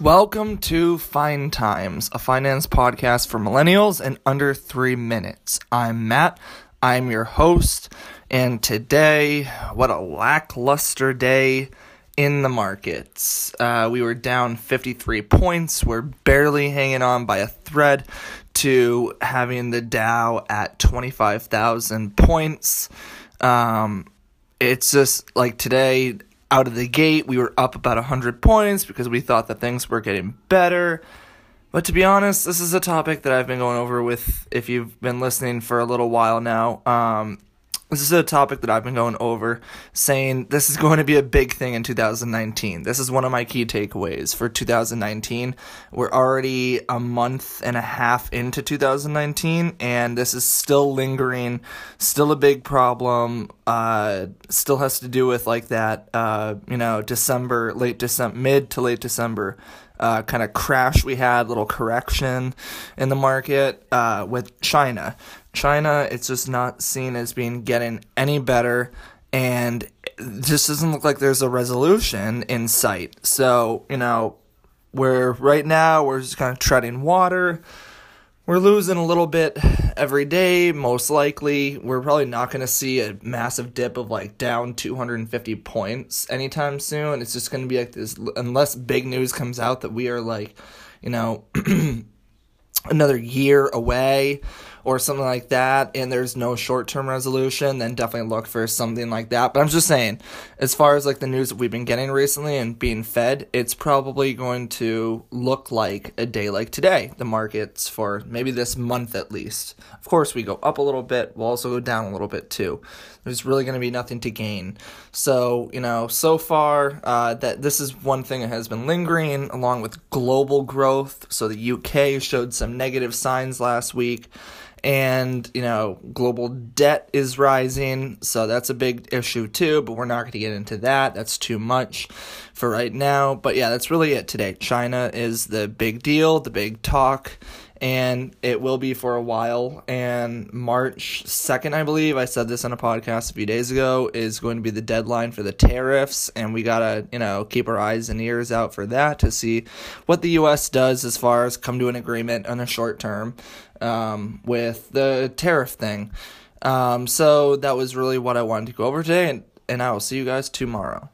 Welcome to Fine Times, a finance podcast for millennials in under three minutes. I'm Matt, I'm your host, and today, what a lackluster day in the markets. Uh, we were down 53 points, we're barely hanging on by a thread to having the Dow at 25,000 points. Um, it's just like today, out of the gate, we were up about 100 points because we thought that things were getting better. But to be honest, this is a topic that I've been going over with, if you've been listening for a little while now. Um, this is a topic that I've been going over, saying this is going to be a big thing in 2019. This is one of my key takeaways for 2019. We're already a month and a half into 2019, and this is still lingering, still a big problem. Uh, still has to do with like that, uh, you know, December, late December, mid to late December uh, kind of crash we had, little correction in the market uh, with China. China, it's just not seen as being getting any better, and this doesn't look like there's a resolution in sight. So, you know, we're right now, we're just kind of treading water. We're losing a little bit every day, most likely. We're probably not going to see a massive dip of like down 250 points anytime soon. It's just going to be like this, unless big news comes out that we are like, you know, another year away or something like that and there's no short-term resolution then definitely look for something like that. But i'm just saying as far as like the news that we've been getting recently and being fed it's probably going to look like a day like today. The markets for maybe this month at least. Of course we go up a little bit. We'll also go down a little bit too. There's really going to be nothing to gain. So you know so far uh, that this is one thing that has been lingering along with global growth. So the uk showed some negative signs last week and you know global debt is rising so that's a big issue too but we're not going to get into that. That's too much for right now but yeah that's really it today. China is the big deal the big talk and it will be for a while and march 2nd i believe i said this on a podcast a few days ago is going to be the deadline for the tariffs and we gotta you know keep our eyes and ears out for that to see what the us does as far as come to an agreement on a short term um, with the tariff thing. Um, so that was really what I wanted to go over today, and, and I will see you guys tomorrow.